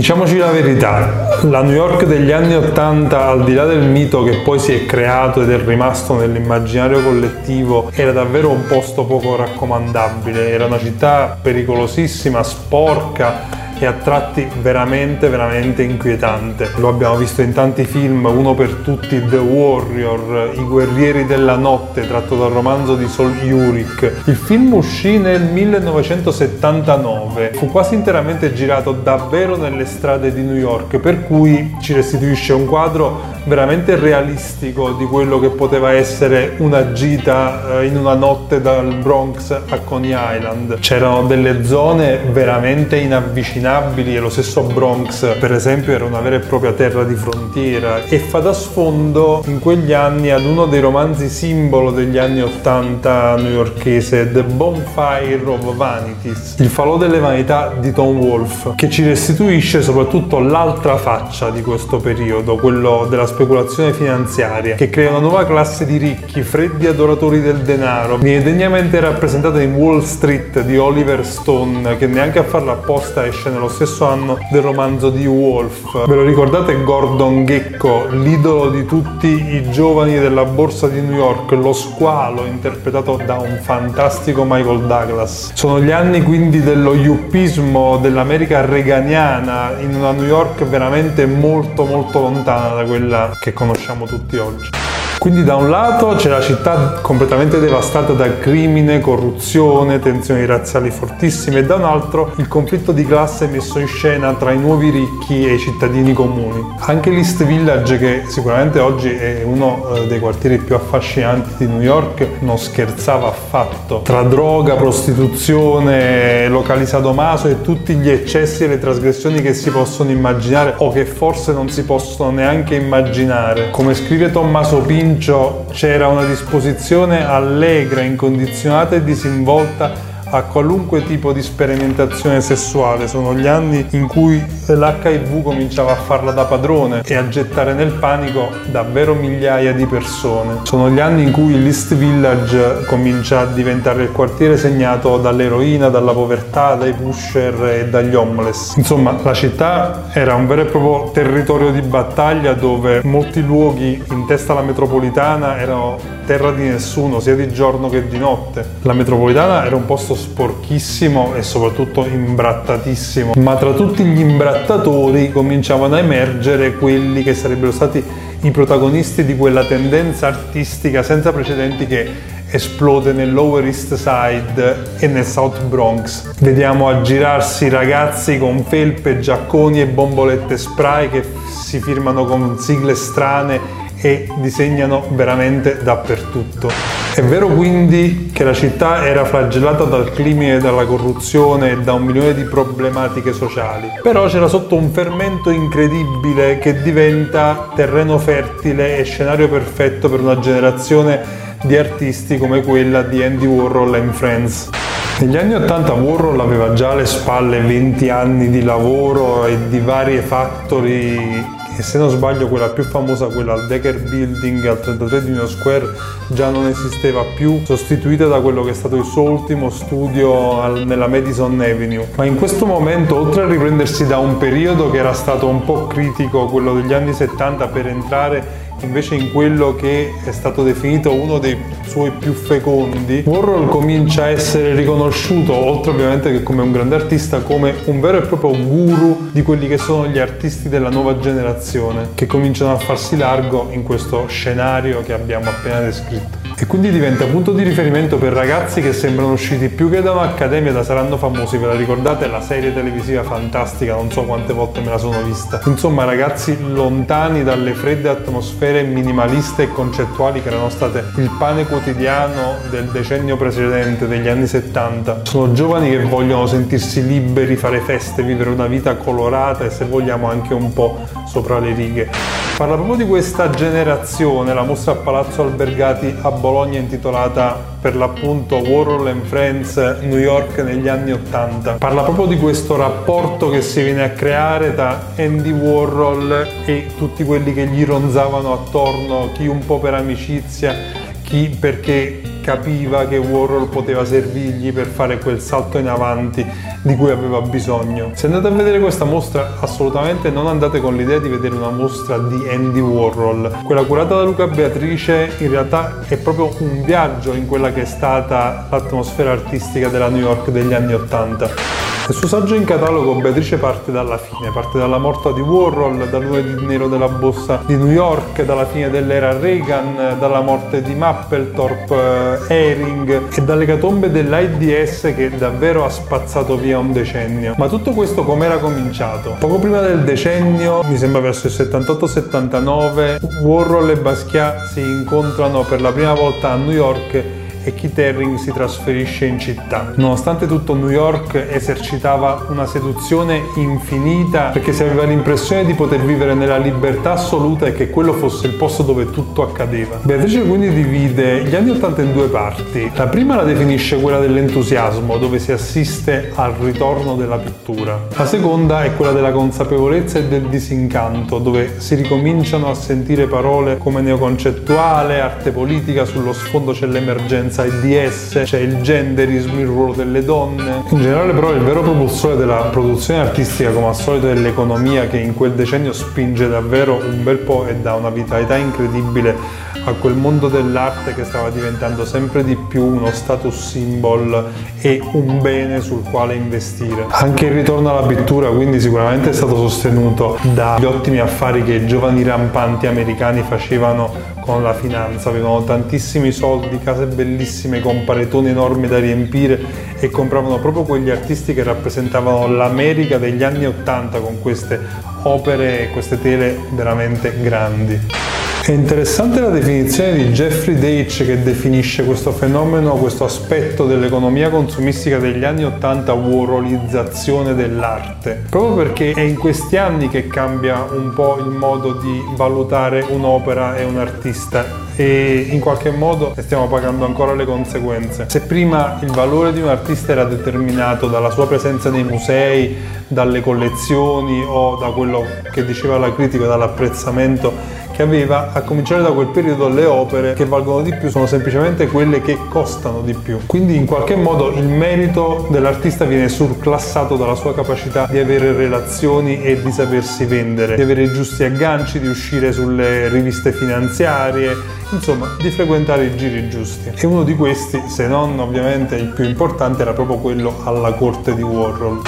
Diciamoci la verità, la New York degli anni 80, al di là del mito che poi si è creato ed è rimasto nell'immaginario collettivo, era davvero un posto poco raccomandabile, era una città pericolosissima, sporca, e a tratti veramente veramente inquietante. Lo abbiamo visto in tanti film, uno per tutti The Warrior, I guerrieri della notte tratto dal romanzo di Sol Yurik. Il film uscì nel 1979, fu quasi interamente girato davvero nelle strade di New York, per cui ci restituisce un quadro veramente realistico di quello che poteva essere una gita eh, in una notte dal Bronx a Coney Island. C'erano delle zone veramente inavvicinabili e lo stesso Bronx, per esempio, era una vera e propria terra di frontiera e fa da sfondo in quegli anni ad uno dei romanzi simbolo degli anni 80 newyorkese, The Bonfire of Vanities, il falò delle vanità di Tom Wolfe, che ci restituisce soprattutto l'altra faccia di questo periodo, quello della speculazione finanziaria, che crea una nuova classe di ricchi, freddi adoratori del denaro. Viene degnamente rappresentata in Wall Street di Oliver Stone, che neanche a farla apposta esce nello stesso anno del romanzo di Wolf. Ve lo ricordate Gordon Gecko, l'idolo di tutti i giovani della borsa di New York, lo squalo interpretato da un fantastico Michael Douglas. Sono gli anni quindi dello yuppismo dell'America reganiana in una New York veramente molto molto lontana da quella che conosciamo tutti oggi. Quindi da un lato c'è la città completamente devastata da crimine, corruzione, tensioni razziali fortissime e da un altro il conflitto di classe messo in scena tra i nuovi ricchi e i cittadini comuni. Anche l'East Village, che sicuramente oggi è uno eh, dei quartieri più affascinanti di New York, non scherzava affatto. Tra droga, prostituzione, locali sadomaso e tutti gli eccessi e le trasgressioni che si possono immaginare o che forse non si possono neanche immaginare. Come scrive Tommaso Pinto, Comincio c'era una disposizione allegra, incondizionata e disinvolta a qualunque tipo di sperimentazione sessuale. Sono gli anni in cui l'HIV cominciava a farla da padrone e a gettare nel panico davvero migliaia di persone. Sono gli anni in cui l'East Village comincia a diventare il quartiere segnato dall'eroina, dalla povertà, dai pusher e dagli homeless. Insomma, la città era un vero e proprio territorio di battaglia dove molti luoghi in testa alla metropolitana erano terra di nessuno, sia di giorno che di notte. La metropolitana era un posto sporchissimo e soprattutto imbrattatissimo, ma tra tutti gli imbrattatori cominciavano a emergere quelli che sarebbero stati i protagonisti di quella tendenza artistica senza precedenti che esplode nel Lower East Side e nel South Bronx. Vediamo aggirarsi ragazzi con felpe, giacconi e bombolette spray che si firmano con sigle strane e disegnano veramente dappertutto. È vero quindi che la città era flagellata dal crimine, dalla corruzione e da un milione di problematiche sociali, però c'era sotto un fermento incredibile che diventa terreno fertile e scenario perfetto per una generazione di artisti come quella di Andy Warhol and Friends. Negli anni 80 Warhol aveva già alle spalle 20 anni di lavoro e di varie factory e se non sbaglio quella più famosa, quella al Decker Building al 33 di Union Square, già non esisteva più, sostituita da quello che è stato il suo ultimo studio al, nella Madison Avenue. Ma in questo momento, oltre a riprendersi da un periodo che era stato un po' critico, quello degli anni 70, per entrare invece in quello che è stato definito uno dei suoi più fecondi, Warhol comincia a essere riconosciuto, oltre ovviamente che come un grande artista, come un vero e proprio guru di quelli che sono gli artisti della nuova generazione, che cominciano a farsi largo in questo scenario che abbiamo appena descritto e quindi diventa punto di riferimento per ragazzi che sembrano usciti più che da un'accademia da Saranno Famosi, ve la ricordate la serie televisiva fantastica, non so quante volte me la sono vista. Insomma ragazzi lontani dalle fredde atmosfere minimaliste e concettuali che erano state il pane quotidiano del decennio precedente, degli anni 70. Sono giovani che vogliono sentirsi liberi, fare feste, vivere una vita colorata e se vogliamo anche un po' sopra le righe. Parla proprio di questa generazione, la mostra a Palazzo Albergati a Bologna intitolata per l'appunto Warhol and Friends New York negli anni Ottanta. Parla proprio di questo rapporto che si viene a creare tra Andy Warhol e tutti quelli che gli ronzavano attorno, chi un po' per amicizia, chi perché capiva che Warhol poteva servirgli per fare quel salto in avanti di cui aveva bisogno. Se andate a vedere questa mostra, assolutamente non andate con l'idea di vedere una mostra di Andy Warhol. Quella curata da Luca Beatrice in realtà è proprio un viaggio in quella che è stata l'atmosfera artistica della New York degli anni Ottanta. Nel suo saggio in catalogo Beatrice parte dalla fine, parte dalla morte di Warhol, dal lunedì nero della borsa di New York, dalla fine dell'era Reagan, dalla morte di Mapplethorpe, eh, Ehring e dalle catombe dell'AIDS che davvero ha spazzato via un decennio. Ma tutto questo come era cominciato? Poco prima del decennio, mi sembra verso il 78-79, Warhol e Basquiat si incontrano per la prima volta a New York e Keith Haring si trasferisce in città. Nonostante tutto New York esercitava una seduzione infinita perché si aveva l'impressione di poter vivere nella libertà assoluta e che quello fosse il posto dove tutto accadeva. Beatrice quindi divide gli anni 80 in due parti. La prima la definisce quella dell'entusiasmo, dove si assiste al ritorno della pittura. La seconda è quella della consapevolezza e del disincanto, dove si ricominciano a sentire parole come neoconcettuale, arte politica, sullo sfondo c'è l'emergenza differenza AIDS, c'è il genderismo, il ruolo delle donne. In generale però il vero propulsore della produzione artistica come al solito è l'economia che in quel decennio spinge davvero un bel po' e dà una vitalità incredibile a quel mondo dell'arte che stava diventando sempre di più uno status symbol e un bene sul quale investire. Anche il ritorno alla pittura quindi sicuramente è stato sostenuto dagli ottimi affari che i giovani rampanti americani facevano con la finanza, avevano tantissimi soldi, case bellissime con paretoni enormi da riempire e compravano proprio quegli artisti che rappresentavano l'America degli anni Ottanta con queste opere e queste tele veramente grandi. È interessante la definizione di Jeffrey Deitch che definisce questo fenomeno, questo aspetto dell'economia consumistica degli anni 80 warolizzazione dell'arte, proprio perché è in questi anni che cambia un po' il modo di valutare un'opera e un artista e in qualche modo ne stiamo pagando ancora le conseguenze. Se prima il valore di un artista era determinato dalla sua presenza nei musei, dalle collezioni o da quello che diceva la critica, dall'apprezzamento che aveva, a cominciare da quel periodo le opere che valgono di più sono semplicemente quelle che costano di più. Quindi in qualche modo il merito dell'artista viene surclassato dalla sua capacità di avere relazioni e di sapersi vendere, di avere i giusti agganci, di uscire sulle riviste finanziarie, insomma di frequentare i giri giusti. E uno di questi, se non ovviamente il più importante, era proprio quello alla corte di Warhol.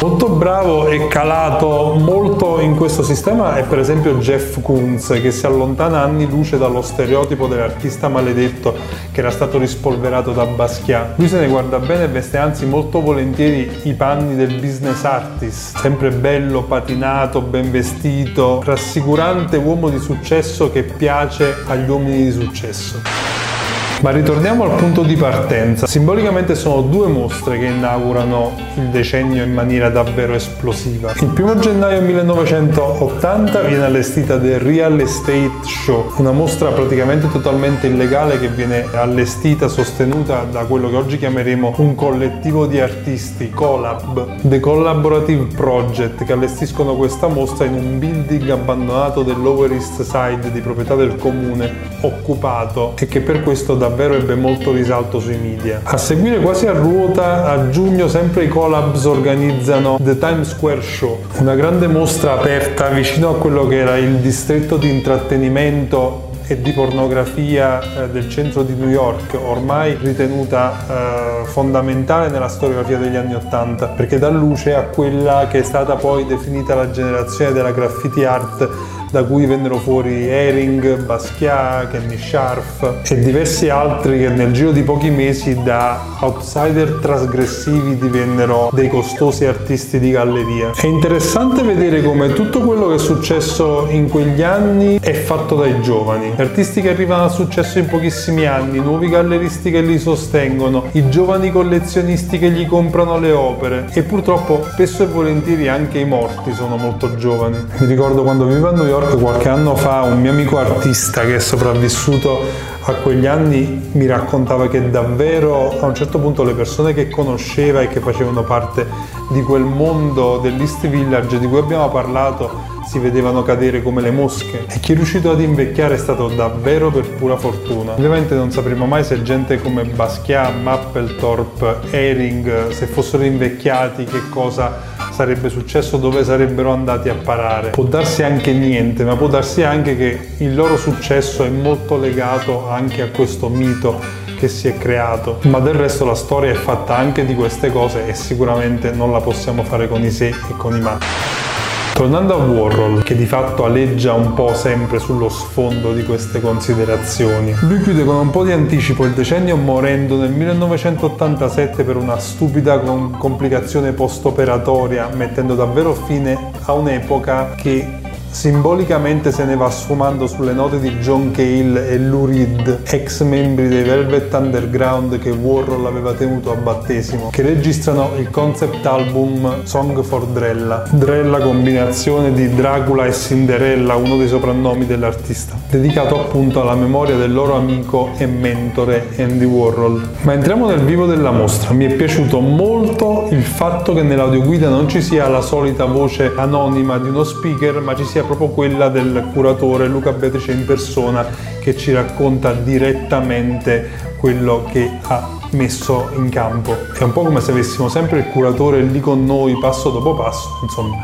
Molto bravo e calato molto in questo sistema è per esempio Jeff Koons che si allontana anni luce dallo stereotipo dell'artista maledetto che era stato rispolverato da Basquiat. Lui se ne guarda bene e veste anzi molto volentieri i panni del business artist, sempre bello, patinato, ben vestito, rassicurante uomo di successo che piace agli uomini di successo. Ma ritorniamo al punto di partenza. Simbolicamente sono due mostre che inaugurano il decennio in maniera davvero esplosiva. Il primo gennaio 1980 viene allestita The Real Estate Show, una mostra praticamente totalmente illegale che viene allestita, sostenuta da quello che oggi chiameremo un collettivo di artisti, Collab, The Collaborative Project, che allestiscono questa mostra in un building abbandonato del Lower East Side di proprietà del comune, occupato e che per questo da davvero ebbe molto risalto sui media. A seguire quasi a ruota, a giugno sempre i collabs organizzano The Times Square Show, una grande mostra aperta vicino a quello che era il distretto di intrattenimento e di pornografia eh, del centro di New York, ormai ritenuta eh, fondamentale nella storiografia degli anni Ottanta, perché dà luce a quella che è stata poi definita la generazione della graffiti art da cui vennero fuori Ehring, Basquiat, Kenny Scharf e diversi altri che nel giro di pochi mesi da outsider trasgressivi divennero dei costosi artisti di galleria. È interessante vedere come tutto quello che è successo in quegli anni è fatto dai giovani. Artisti che arrivano al successo in pochissimi anni, nuovi galleristi che li sostengono, i giovani collezionisti che gli comprano le opere e purtroppo spesso e volentieri anche i morti sono molto giovani. Mi ricordo quando vivevo a New York York qualche anno fa un mio amico artista che è sopravvissuto a quegli anni mi raccontava che davvero a un certo punto le persone che conosceva e che facevano parte di quel mondo dell'East Village di cui abbiamo parlato si vedevano cadere come le mosche e chi è riuscito ad invecchiare è stato davvero per pura fortuna. Ovviamente non sapremo mai se gente come Basquiat, Mapplethorpe, Ehring, se fossero invecchiati che cosa sarebbe successo, dove sarebbero andati a parare. Può darsi anche niente, ma può darsi anche che il loro successo è molto legato anche a questo mito che si è creato. Ma del resto la storia è fatta anche di queste cose e sicuramente non la possiamo fare con i se e con i ma. Tornando a Warhol, che di fatto aleggia un po' sempre sullo sfondo di queste considerazioni, lui chiude con un po' di anticipo il decennio morendo nel 1987 per una stupida complicazione post-operatoria, mettendo davvero fine a un'epoca che Simbolicamente se ne va sfumando sulle note di John Cale e Lou Reed, ex membri dei Velvet Underground che Warhol aveva tenuto a battesimo, che registrano il concept album Song for Drella. Drella combinazione di Dracula e Cinderella, uno dei soprannomi dell'artista, dedicato appunto alla memoria del loro amico e mentore Andy Warhol. Ma entriamo nel vivo della mostra. Mi è piaciuto molto il fatto che nell'audioguida non ci sia la solita voce anonima di uno speaker, ma ci sia sia proprio quella del curatore Luca Beatrice in persona che ci racconta direttamente quello che ha messo in campo. È un po' come se avessimo sempre il curatore lì con noi passo dopo passo, insomma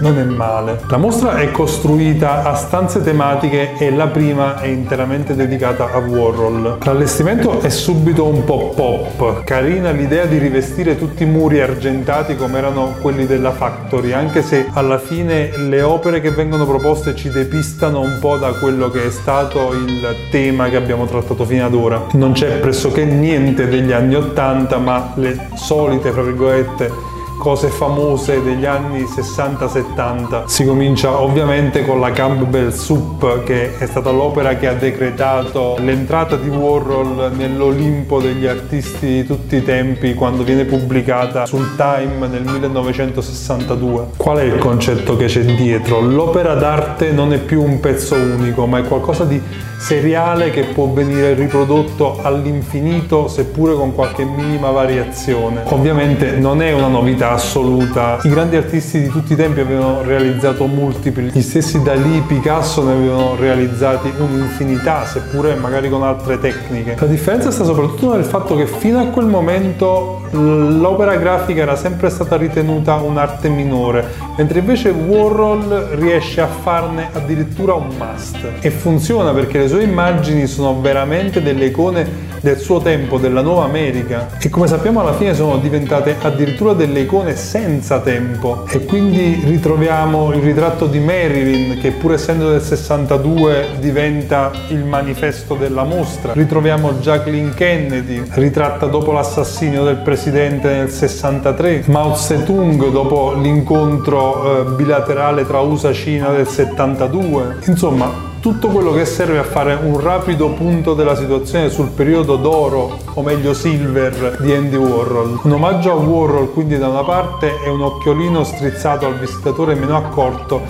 non è male. La mostra è costruita a stanze tematiche e la prima è interamente dedicata a Warhol. L'allestimento è subito un po' pop, carina l'idea di rivestire tutti i muri argentati come erano quelli della Factory, anche se alla fine le opere che vengono proposte ci depistano un po' da quello che è stato il tema che abbiamo trattato fino ad ora. Non c'è pressoché niente degli anni 80, ma le solite, fra virgolette, cose famose degli anni 60-70. Si comincia ovviamente con la Campbell Soup, che è stata l'opera che ha decretato l'entrata di Warhol nell'Olimpo degli artisti di tutti i tempi quando viene pubblicata sul Time nel 1962. Qual è il concetto che c'è dietro? L'opera d'arte non è più un pezzo unico, ma è qualcosa di seriale che può venire riprodotto all'infinito seppure con qualche minima variazione. Ovviamente non è una novità assoluta, i grandi artisti di tutti i tempi avevano realizzato multipli, gli stessi Dalì, Picasso ne avevano realizzati un'infinità seppure magari con altre tecniche. La differenza sta soprattutto nel fatto che fino a quel momento l'opera grafica era sempre stata ritenuta un'arte minore, mentre invece Warhol riesce a farne addirittura un must. E funziona perché le sue immagini sono veramente delle icone del suo tempo, della nuova America. E come sappiamo alla fine sono diventate addirittura delle icone senza tempo. E quindi ritroviamo il ritratto di Marilyn che pur essendo del 62 diventa il manifesto della mostra, ritroviamo Jacqueline Kennedy ritratta dopo l'assassinio del presidente nel 63, Mao Zedong dopo l'incontro eh, bilaterale tra USA e Cina del 72, insomma tutto quello che serve a fare un rapido punto della situazione sul periodo d'oro, o meglio silver, di Andy Warhol. Un omaggio a Warhol quindi da una parte e un occhiolino strizzato al visitatore meno accorto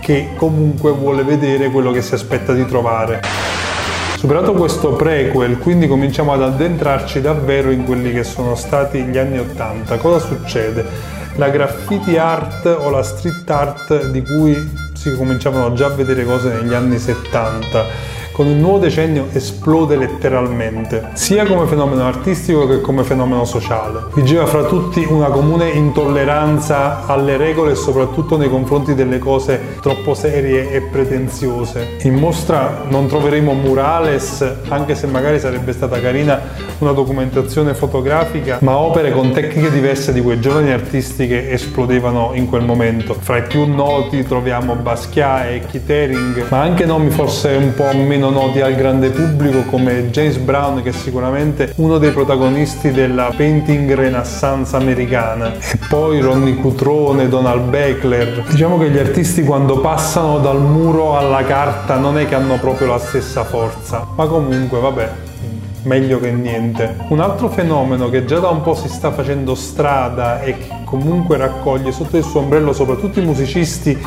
che comunque vuole vedere quello che si aspetta di trovare. Superato questo prequel, quindi cominciamo ad addentrarci davvero in quelli che sono stati gli anni Ottanta. Cosa succede? La graffiti art o la street art di cui si cominciavano già a vedere cose negli anni 70 con il nuovo decennio esplode letteralmente, sia come fenomeno artistico che come fenomeno sociale. Vigeva fra tutti una comune intolleranza alle regole e soprattutto nei confronti delle cose troppo serie e pretenziose. In mostra non troveremo murales, anche se magari sarebbe stata carina una documentazione fotografica, ma opere con tecniche diverse di quei giovani artisti che esplodevano in quel momento. Fra i più noti troviamo Basquiat e Keith Haring, ma anche nomi forse un po' meno meno noti al grande pubblico come James Brown che è sicuramente uno dei protagonisti della painting renaissance americana e poi Ronnie Cutrone, Donald Beckler. Diciamo che gli artisti quando passano dal muro alla carta non è che hanno proprio la stessa forza, ma comunque vabbè, meglio che niente. Un altro fenomeno che già da un po' si sta facendo strada e che comunque raccoglie sotto il suo ombrello soprattutto i musicisti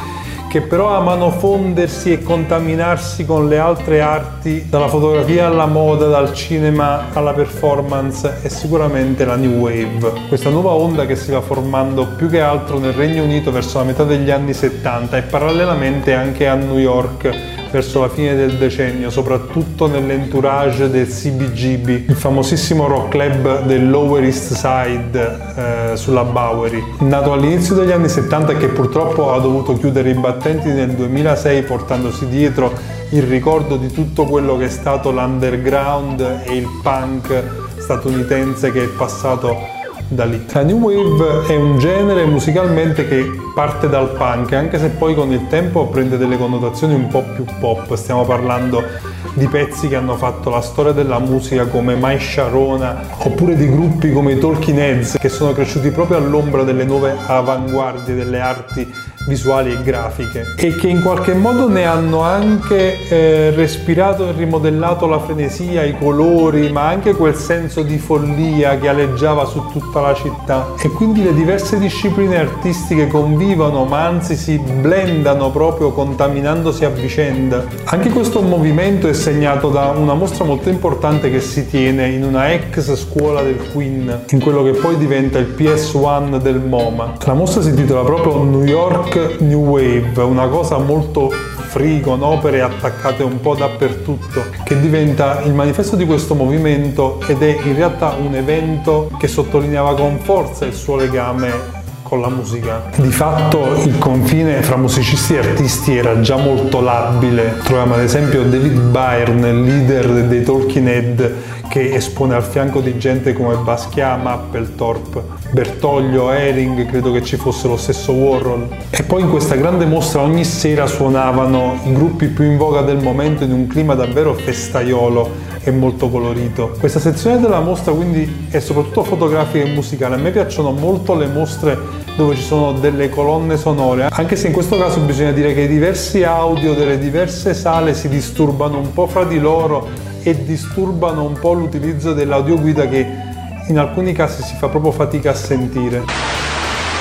che però amano fondersi e contaminarsi con le altre arti, dalla fotografia alla moda, dal cinema alla performance, è sicuramente la New Wave. Questa nuova onda che si va formando più che altro nel Regno Unito verso la metà degli anni 70 e parallelamente anche a New York verso la fine del decennio, soprattutto nell'entourage del CBGB, il famosissimo rock club del Lower East Side eh, sulla Bowery. Nato all'inizio degli anni 70 e che purtroppo ha dovuto chiudere i battenti nel 2006 portandosi dietro il ricordo di tutto quello che è stato l'underground e il punk statunitense che è passato da lì. La New Wave è un genere musicalmente che parte dal punk, anche se poi con il tempo prende delle connotazioni un po' più pop. Stiamo parlando di pezzi che hanno fatto la storia della musica come Mai Sharona oppure di gruppi come i Talking Heads che sono cresciuti proprio all'ombra delle nuove avanguardie delle arti visuali e grafiche e che in qualche modo ne hanno anche eh, respirato e rimodellato la frenesia, i colori, ma anche quel senso di follia che aleggiava su tutta la città e quindi le diverse discipline artistiche convivono ma anzi si blendano proprio contaminandosi a vicenda. Anche questo movimento è segnato da una mostra molto importante che si tiene in una ex scuola del Queen, in quello che poi diventa il PS1 del MoMA. La mostra si intitola proprio New York new wave, una cosa molto free con opere attaccate un po' dappertutto, che diventa il manifesto di questo movimento ed è in realtà un evento che sottolineava con forza il suo legame con la musica. Di fatto il confine fra musicisti e artisti era già molto labile. Troviamo ad esempio David Byrne, leader dei Talking Head, che espone al fianco di gente come Basquiat, Mapplethorpe, Bertoglio, Ehring, credo che ci fosse lo stesso Warhol. E poi in questa grande mostra ogni sera suonavano i gruppi più in voga del momento in un clima davvero festaiolo e molto colorito. Questa sezione della mostra quindi è soprattutto fotografica e musicale. A me piacciono molto le mostre dove ci sono delle colonne sonore, anche se in questo caso bisogna dire che i diversi audio delle diverse sale si disturbano un po' fra di loro e disturbano un po' l'utilizzo dell'audioguida che in alcuni casi si fa proprio fatica a sentire.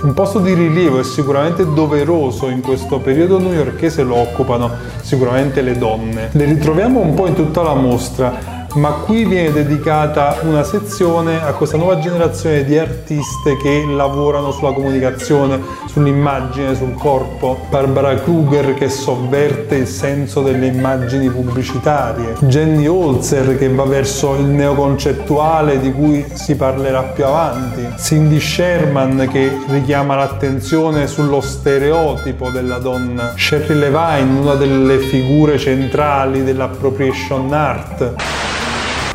Un posto di rilievo e sicuramente doveroso in questo periodo newyorchese lo occupano sicuramente le donne. Le ritroviamo un po' in tutta la mostra, ma qui viene dedicata una sezione a questa nuova generazione di artiste che lavorano sulla comunicazione, sull'immagine, sul corpo. Barbara Kruger che sovverte il senso delle immagini pubblicitarie. Jenny Holzer che va verso il neoconcettuale di cui si parlerà più avanti. Cindy Sherman che richiama l'attenzione sullo stereotipo della donna. Sherry Levine, una delle figure centrali dell'appropriation art.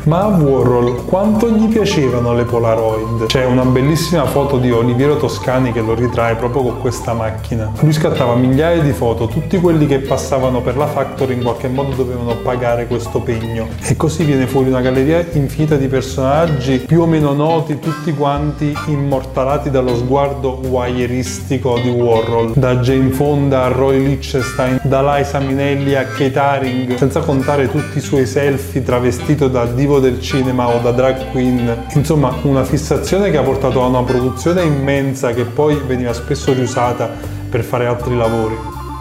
Ma a Warhol quanto gli piacevano le Polaroid? C'è una bellissima foto di Oliviero Toscani che lo ritrae proprio con questa macchina. Lui scattava migliaia di foto, tutti quelli che passavano per la Factory in qualche modo dovevano pagare questo pegno. E così viene fuori una galleria infinita di personaggi più o meno noti, tutti quanti immortalati dallo sguardo wieristico di Warhol. Da Jane Fonda a Roy Lichtenstein, da Liza Minelli a Kate Haring, senza contare tutti i suoi selfie travestito da divo del cinema o da drag queen, insomma una fissazione che ha portato a una produzione immensa che poi veniva spesso riusata per fare altri lavori.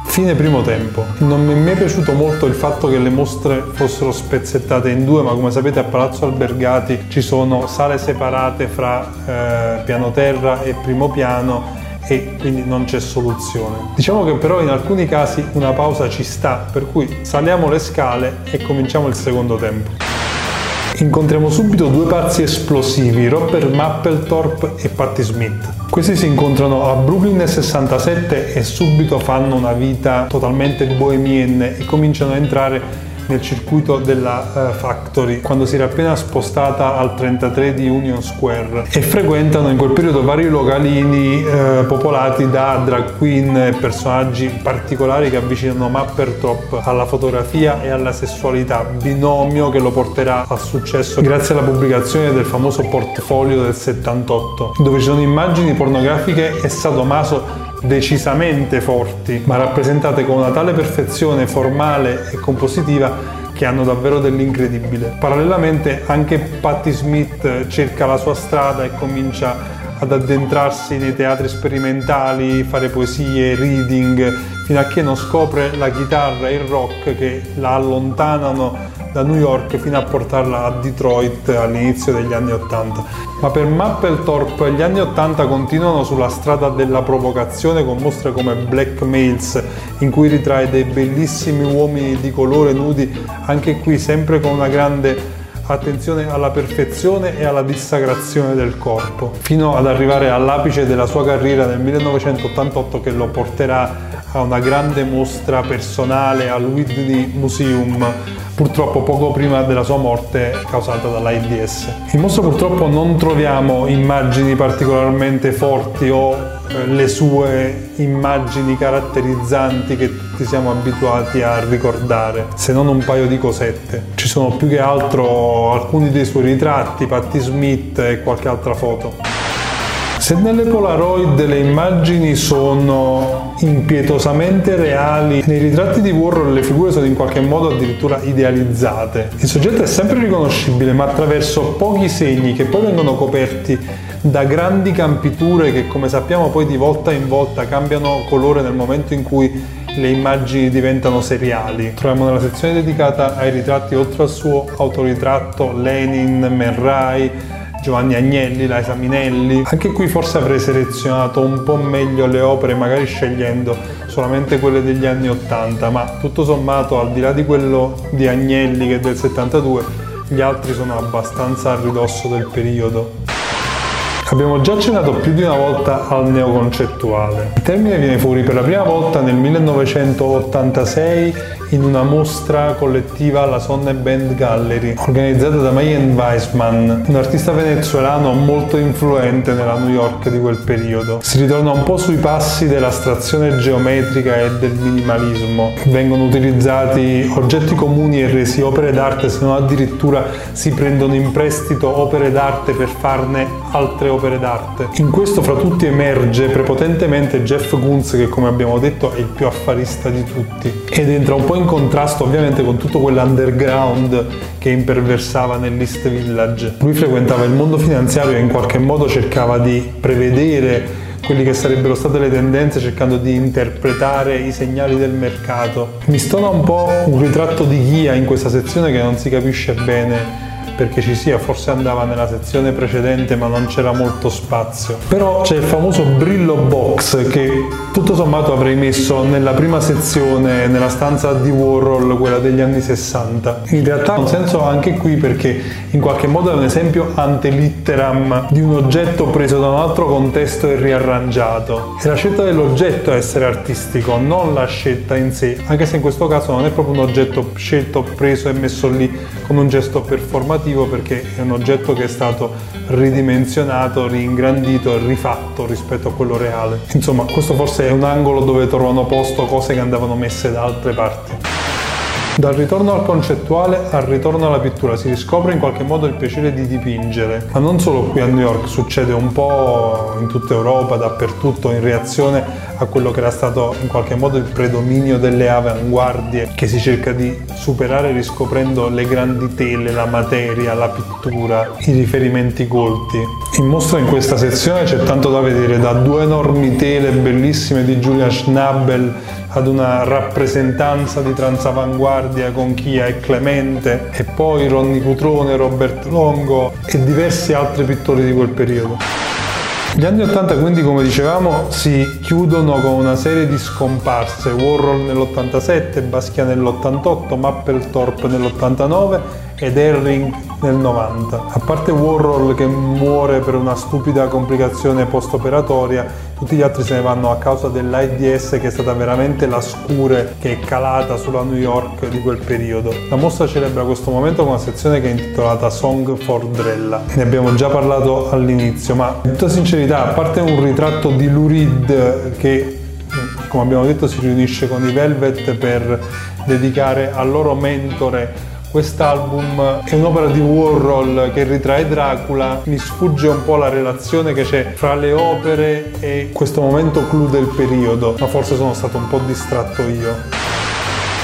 Fine primo tempo. Non mi è mai piaciuto molto il fatto che le mostre fossero spezzettate in due, ma come sapete a Palazzo Albergati ci sono sale separate fra eh, piano terra e primo piano e quindi non c'è soluzione. Diciamo che però in alcuni casi una pausa ci sta, per cui saliamo le scale e cominciamo il secondo tempo. Incontriamo subito due pazzi esplosivi, Robert Mapplethorpe e Patti Smith. Questi si incontrano a Brooklyn nel 67 e subito fanno una vita totalmente bohemienne e cominciano a entrare nel circuito della uh, Factory quando si era appena spostata al 33 di Union Square e frequentano in quel periodo vari localini uh, popolati da drag queen e personaggi particolari che avvicinano Mappertop alla fotografia e alla sessualità, binomio che lo porterà al successo grazie alla pubblicazione del famoso portfolio del 78 dove ci sono immagini pornografiche e sadomaso decisamente forti, ma rappresentate con una tale perfezione formale e compositiva che hanno davvero dell'incredibile. Parallelamente anche Patti Smith cerca la sua strada e comincia ad addentrarsi nei teatri sperimentali, fare poesie, reading, fino a che non scopre la chitarra e il rock che la allontanano da New York fino a portarla a Detroit all'inizio degli anni Ottanta. Ma per Mapplethorpe gli anni Ottanta continuano sulla strada della provocazione con mostre come Black Mails, in cui ritrae dei bellissimi uomini di colore nudi, anche qui sempre con una grande attenzione alla perfezione e alla dissacrazione del corpo, fino ad arrivare all'apice della sua carriera nel 1988 che lo porterà a una grande mostra personale al Whitney Museum purtroppo poco prima della sua morte causata dall'AIDS. In mostra purtroppo non troviamo immagini particolarmente forti o eh, le sue immagini caratterizzanti che tutti siamo abituati a ricordare, se non un paio di cosette. Ci sono più che altro alcuni dei suoi ritratti, Patti Smith e qualche altra foto. Se nelle Polaroid le immagini sono impietosamente reali, nei ritratti di Warhol le figure sono in qualche modo addirittura idealizzate. Il soggetto è sempre riconoscibile, ma attraverso pochi segni che poi vengono coperti da grandi campiture che come sappiamo poi di volta in volta cambiano colore nel momento in cui le immagini diventano seriali. Troviamo nella sezione dedicata ai ritratti oltre al suo autoritratto Lenin, Man Ray, Giovanni Agnelli, Laisa Minelli. Anche qui forse avrei selezionato un po' meglio le opere, magari scegliendo solamente quelle degli anni 80, ma tutto sommato al di là di quello di Agnelli che è del 72, gli altri sono abbastanza a ridosso del periodo. Abbiamo già accennato più di una volta al neoconcettuale. Il termine viene fuori per la prima volta nel 1986 in una mostra collettiva alla Sonne Band Gallery, organizzata da Mayen Weissman, un artista venezuelano molto influente nella New York di quel periodo. Si ritorna un po' sui passi dell'astrazione geometrica e del minimalismo. Vengono utilizzati oggetti comuni e resi opere d'arte, se non addirittura si prendono in prestito opere d'arte per farne altre opere d'arte. In questo fra tutti emerge prepotentemente Jeff Koons che come abbiamo detto è il più affarista di tutti ed entra un po' in contrasto ovviamente con tutto quell'underground che imperversava nell'East Village. Lui frequentava il mondo finanziario e in qualche modo cercava di prevedere quelli che sarebbero state le tendenze cercando di interpretare i segnali del mercato. Mi stona un po' un ritratto di Ghia in questa sezione che non si capisce bene perché ci sia, forse andava nella sezione precedente ma non c'era molto spazio. Però c'è il famoso Brillo Box che tutto sommato avrei messo nella prima sezione, nella stanza di Warhol, quella degli anni 60. In realtà ha un senso anche qui perché in qualche modo è un esempio antelitteram di un oggetto preso da un altro contesto e riarrangiato. È la scelta dell'oggetto a essere artistico, non la scelta in sé, anche se in questo caso non è proprio un oggetto scelto, preso e messo lì come un gesto performativo innovativo perché è un oggetto che è stato ridimensionato, ringrandito e rifatto rispetto a quello reale. Insomma, questo forse è un angolo dove trovano posto cose che andavano messe da altre parti. Dal ritorno al concettuale al ritorno alla pittura si riscopre in qualche modo il piacere di dipingere, ma non solo qui a New York, succede un po' in tutta Europa, dappertutto, in reazione a quello che era stato in qualche modo il predominio delle avanguardie che si cerca di superare riscoprendo le grandi tele, la materia, la pittura, i riferimenti colti. In mostra in questa sezione c'è tanto da vedere, da due enormi tele bellissime di Julian Schnabel ad una rappresentanza di transavanguardia con Chia e Clemente e poi Ronny Cutrone, Robert Longo e diversi altri pittori di quel periodo. Gli anni 80 quindi come dicevamo si chiudono con una serie di scomparse, Warhol nell'87, Basquiat nell'88, Mapplethorpe nell'89 ed Herring nel 90. A parte Warhol che muore per una stupida complicazione post-operatoria, tutti gli altri se ne vanno a causa dell'AIDS che è stata veramente la scure che è calata sulla New York di quel periodo. La mostra celebra questo momento con una sezione che è intitolata Song for Drella. Ne abbiamo già parlato all'inizio, ma in tutta sincerità, a parte un ritratto di Lou Reed che come abbiamo detto si riunisce con i Velvet per dedicare al loro mentore Quest'album è un'opera di Warhol che ritrae Dracula, mi sfugge un po' la relazione che c'è fra le opere e questo momento clou del periodo, ma forse sono stato un po' distratto io.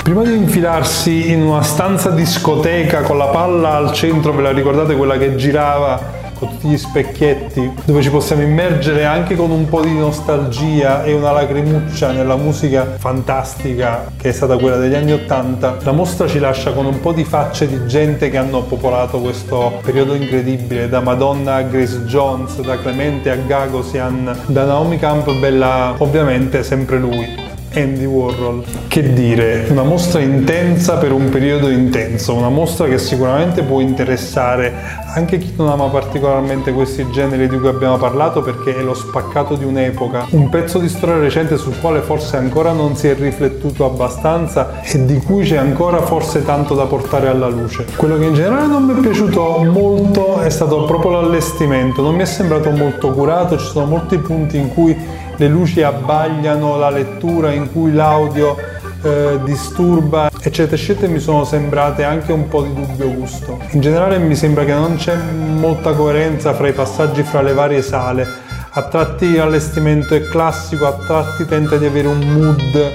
Prima di infilarsi in una stanza discoteca con la palla al centro, ve la ricordate quella che girava con tutti gli specchietti, dove ci possiamo immergere anche con un po' di nostalgia e una lacrimuccia nella musica fantastica che è stata quella degli anni Ottanta, la mostra ci lascia con un po' di facce di gente che hanno popolato questo periodo incredibile, da Madonna a Grace Jones, da Clemente a Gagosian, da Naomi Campbell a ovviamente sempre lui. Andy Warhol. Che dire, una mostra intensa per un periodo intenso, una mostra che sicuramente può interessare anche chi non ama particolarmente questi generi di cui abbiamo parlato perché è lo spaccato di un'epoca, un pezzo di storia recente sul quale forse ancora non si è riflettuto abbastanza e di cui c'è ancora forse tanto da portare alla luce. Quello che in generale non mi è piaciuto molto è stato proprio l'allestimento, non mi è sembrato molto curato, ci sono molti punti in cui le luci abbagliano la lettura, in cui l'audio eh, disturba, eccetera, eccetera, mi sono sembrate anche un po' di dubbio gusto. In generale mi sembra che non c'è molta coerenza fra i passaggi fra le varie sale. A tratti l'allestimento è classico, a tratti tenta di avere un mood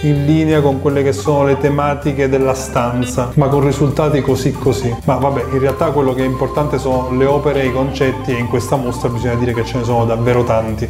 in linea con quelle che sono le tematiche della stanza, ma con risultati così così. Ma vabbè, in realtà quello che è importante sono le opere e i concetti e in questa mostra bisogna dire che ce ne sono davvero tanti.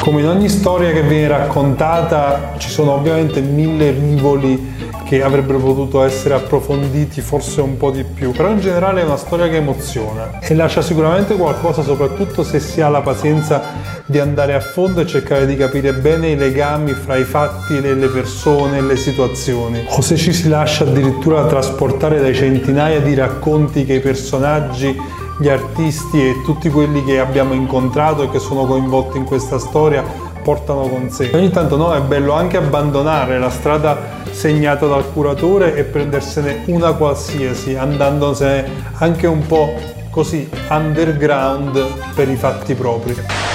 Come in ogni storia che viene raccontata ci sono ovviamente mille rivoli che avrebbero potuto essere approfonditi forse un po' di più, però in generale è una storia che emoziona e lascia sicuramente qualcosa soprattutto se si ha la pazienza di andare a fondo e cercare di capire bene i legami fra i fatti e le persone e le situazioni. O se ci si lascia addirittura trasportare dai centinaia di racconti che i personaggi gli artisti e tutti quelli che abbiamo incontrato e che sono coinvolti in questa storia portano con sé. Ogni tanto no, è bello anche abbandonare la strada segnata dal curatore e prendersene una qualsiasi, andandosene anche un po' così underground per i fatti propri.